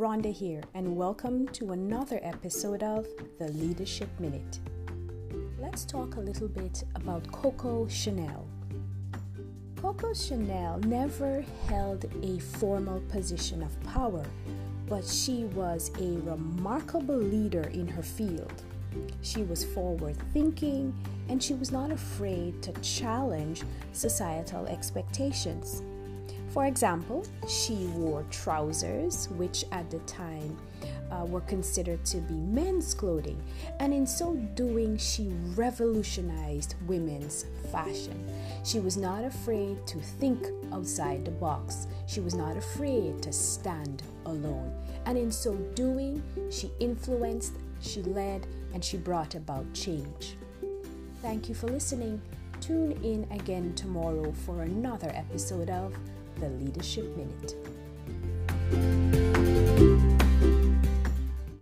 Rhonda here, and welcome to another episode of the Leadership Minute. Let's talk a little bit about Coco Chanel. Coco Chanel never held a formal position of power, but she was a remarkable leader in her field. She was forward thinking and she was not afraid to challenge societal expectations. For example, she wore trousers, which at the time uh, were considered to be men's clothing, and in so doing, she revolutionized women's fashion. She was not afraid to think outside the box, she was not afraid to stand alone, and in so doing, she influenced, she led, and she brought about change. Thank you for listening. Tune in again tomorrow for another episode of the Leadership Minute.